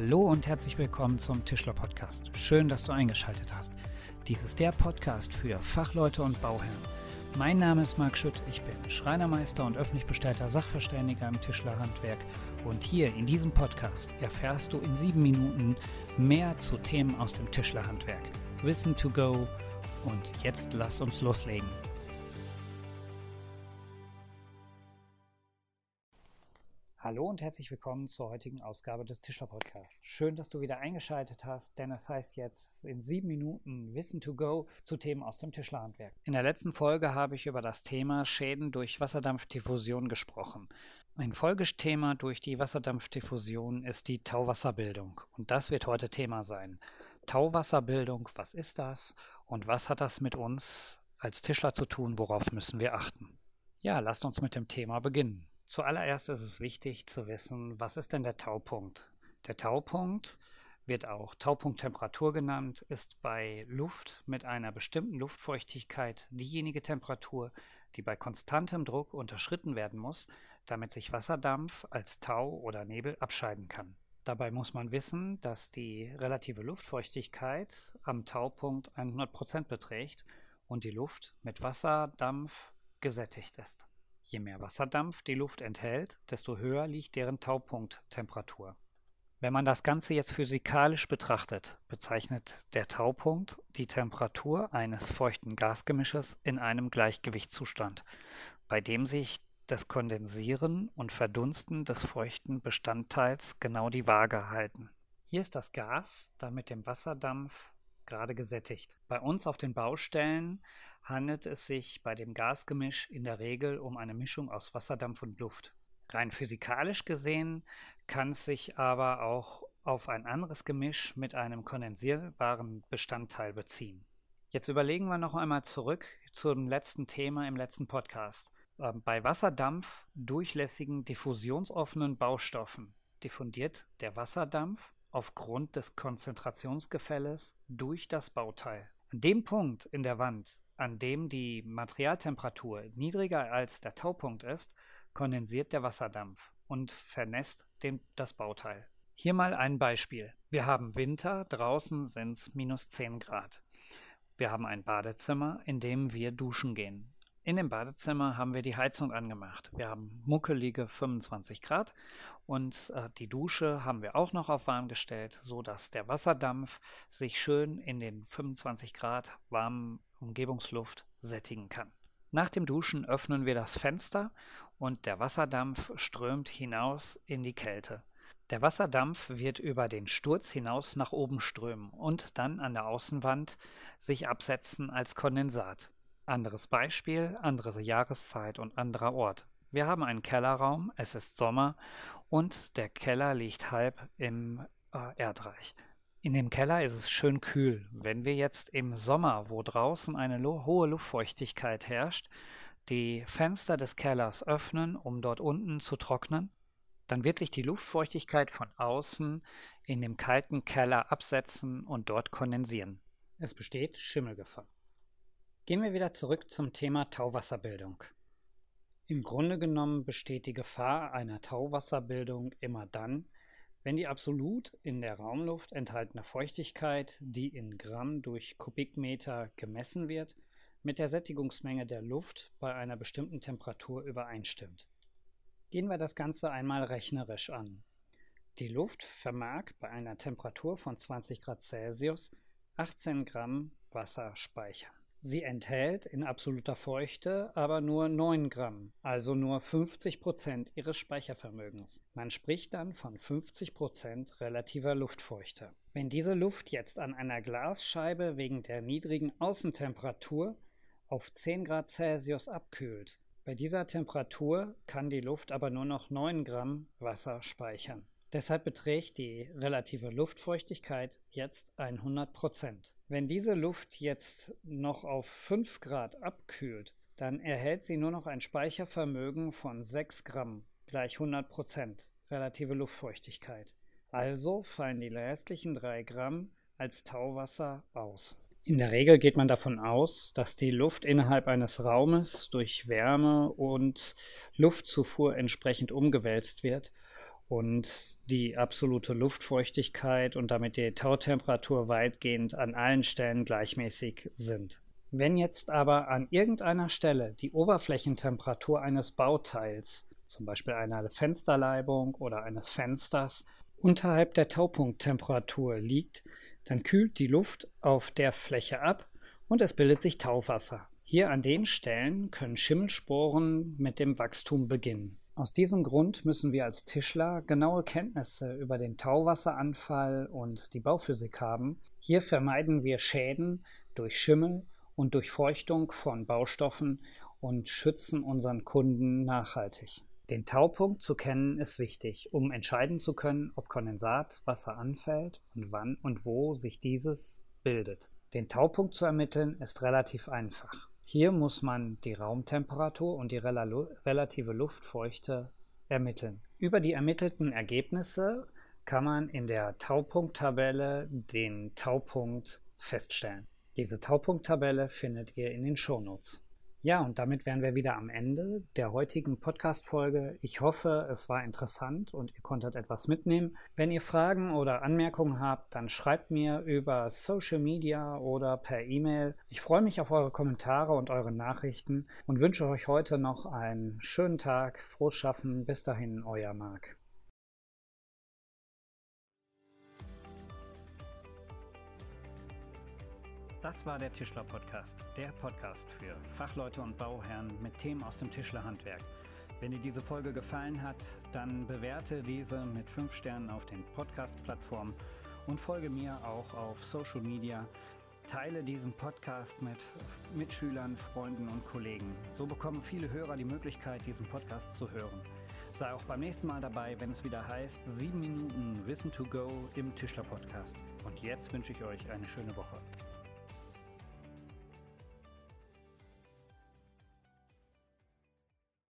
Hallo und herzlich willkommen zum Tischler Podcast. Schön, dass du eingeschaltet hast. Dies ist der Podcast für Fachleute und Bauherren. Mein Name ist Marc Schütt, ich bin Schreinermeister und öffentlich bestellter Sachverständiger im Tischlerhandwerk und hier in diesem Podcast erfährst du in sieben Minuten mehr zu Themen aus dem Tischlerhandwerk. Wissen to go und jetzt lass uns loslegen. Hallo und herzlich willkommen zur heutigen Ausgabe des Tischler Podcasts. Schön, dass du wieder eingeschaltet hast, denn es heißt jetzt in sieben Minuten Wissen to go zu Themen aus dem Tischlerhandwerk. In der letzten Folge habe ich über das Thema Schäden durch Wasserdampfdiffusion gesprochen. Ein Folgethema durch die Wasserdampfdiffusion ist die Tauwasserbildung und das wird heute Thema sein. Tauwasserbildung, was ist das und was hat das mit uns als Tischler zu tun, worauf müssen wir achten? Ja, lasst uns mit dem Thema beginnen. Zuallererst ist es wichtig zu wissen, was ist denn der Taupunkt? Der Taupunkt wird auch Taupunkttemperatur genannt, ist bei Luft mit einer bestimmten Luftfeuchtigkeit diejenige Temperatur, die bei konstantem Druck unterschritten werden muss, damit sich Wasserdampf als Tau oder Nebel abscheiden kann. Dabei muss man wissen, dass die relative Luftfeuchtigkeit am Taupunkt 100% beträgt und die Luft mit Wasserdampf gesättigt ist. Je mehr Wasserdampf die Luft enthält, desto höher liegt deren Taupunkttemperatur. Wenn man das Ganze jetzt physikalisch betrachtet, bezeichnet der Taupunkt die Temperatur eines feuchten Gasgemisches in einem Gleichgewichtszustand, bei dem sich das Kondensieren und Verdunsten des feuchten Bestandteils genau die Waage halten. Hier ist das Gas dann mit dem Wasserdampf gerade gesättigt. Bei uns auf den Baustellen handelt es sich bei dem Gasgemisch in der Regel um eine Mischung aus Wasserdampf und Luft. Rein physikalisch gesehen kann es sich aber auch auf ein anderes Gemisch mit einem kondensierbaren Bestandteil beziehen. Jetzt überlegen wir noch einmal zurück zum letzten Thema im letzten Podcast. Ähm, bei Wasserdampf durchlässigen diffusionsoffenen Baustoffen diffundiert der Wasserdampf aufgrund des Konzentrationsgefälles durch das Bauteil. An dem Punkt in der Wand, an dem die Materialtemperatur niedriger als der Taupunkt ist, kondensiert der Wasserdampf und vernässt den, das Bauteil. Hier mal ein Beispiel. Wir haben Winter, draußen sind es minus 10 Grad. Wir haben ein Badezimmer, in dem wir duschen gehen. In dem Badezimmer haben wir die Heizung angemacht. Wir haben muckelige 25 Grad und äh, die Dusche haben wir auch noch auf warm gestellt, sodass der Wasserdampf sich schön in den 25 Grad warmen Umgebungsluft sättigen kann. Nach dem Duschen öffnen wir das Fenster und der Wasserdampf strömt hinaus in die Kälte. Der Wasserdampf wird über den Sturz hinaus nach oben strömen und dann an der Außenwand sich absetzen als Kondensat. Anderes Beispiel, andere Jahreszeit und anderer Ort. Wir haben einen Kellerraum, es ist Sommer und der Keller liegt halb im äh, Erdreich. In dem Keller ist es schön kühl. Wenn wir jetzt im Sommer, wo draußen eine hohe Luftfeuchtigkeit herrscht, die Fenster des Kellers öffnen, um dort unten zu trocknen, dann wird sich die Luftfeuchtigkeit von außen in dem kalten Keller absetzen und dort kondensieren. Es besteht Schimmelgefahr. Gehen wir wieder zurück zum Thema Tauwasserbildung. Im Grunde genommen besteht die Gefahr einer Tauwasserbildung immer dann, wenn die absolut in der Raumluft enthaltene Feuchtigkeit, die in Gramm durch Kubikmeter gemessen wird, mit der Sättigungsmenge der Luft bei einer bestimmten Temperatur übereinstimmt. Gehen wir das Ganze einmal rechnerisch an. Die Luft vermag bei einer Temperatur von 20 Grad Celsius 18 Gramm Wasser speichern. Sie enthält in absoluter Feuchte aber nur 9 Gramm, also nur 50 Prozent ihres Speichervermögens. Man spricht dann von 50 Prozent relativer Luftfeuchte. Wenn diese Luft jetzt an einer Glasscheibe wegen der niedrigen Außentemperatur auf 10 Grad Celsius abkühlt, bei dieser Temperatur kann die Luft aber nur noch 9 Gramm Wasser speichern. Deshalb beträgt die relative Luftfeuchtigkeit jetzt 100 Prozent. Wenn diese Luft jetzt noch auf 5 Grad abkühlt, dann erhält sie nur noch ein Speichervermögen von 6 Gramm gleich 100 Prozent relative Luftfeuchtigkeit. Also fallen die restlichen 3 Gramm als Tauwasser aus. In der Regel geht man davon aus, dass die Luft innerhalb eines Raumes durch Wärme und Luftzufuhr entsprechend umgewälzt wird und die absolute Luftfeuchtigkeit und damit die Tautemperatur weitgehend an allen Stellen gleichmäßig sind. Wenn jetzt aber an irgendeiner Stelle die Oberflächentemperatur eines Bauteils, zum Beispiel einer Fensterleibung oder eines Fensters, unterhalb der Taupunkttemperatur liegt, dann kühlt die Luft auf der Fläche ab und es bildet sich Tauwasser. Hier an den Stellen können Schimmelsporen mit dem Wachstum beginnen. Aus diesem Grund müssen wir als Tischler genaue Kenntnisse über den Tauwasseranfall und die Bauphysik haben. Hier vermeiden wir Schäden durch Schimmel und Durchfeuchtung von Baustoffen und schützen unseren Kunden nachhaltig. Den Taupunkt zu kennen ist wichtig, um entscheiden zu können, ob Kondensatwasser anfällt und wann und wo sich dieses bildet. Den Taupunkt zu ermitteln ist relativ einfach. Hier muss man die Raumtemperatur und die relative Luftfeuchte ermitteln. Über die ermittelten Ergebnisse kann man in der Taupunkttabelle den Taupunkt feststellen. Diese Taupunkttabelle findet ihr in den Shownotes. Ja, und damit wären wir wieder am Ende der heutigen Podcast-Folge. Ich hoffe, es war interessant und ihr konntet etwas mitnehmen. Wenn ihr Fragen oder Anmerkungen habt, dann schreibt mir über Social Media oder per E-Mail. Ich freue mich auf eure Kommentare und eure Nachrichten und wünsche euch heute noch einen schönen Tag. Frohes Schaffen. Bis dahin, euer Marc. Das war der Tischler Podcast, der Podcast für Fachleute und Bauherren mit Themen aus dem Tischlerhandwerk. Wenn dir diese Folge gefallen hat, dann bewerte diese mit 5 Sternen auf den Podcast-Plattformen und folge mir auch auf Social Media. Teile diesen Podcast mit Mitschülern, Freunden und Kollegen. So bekommen viele Hörer die Möglichkeit, diesen Podcast zu hören. Sei auch beim nächsten Mal dabei, wenn es wieder heißt 7 Minuten Wissen to Go im Tischler Podcast. Und jetzt wünsche ich euch eine schöne Woche.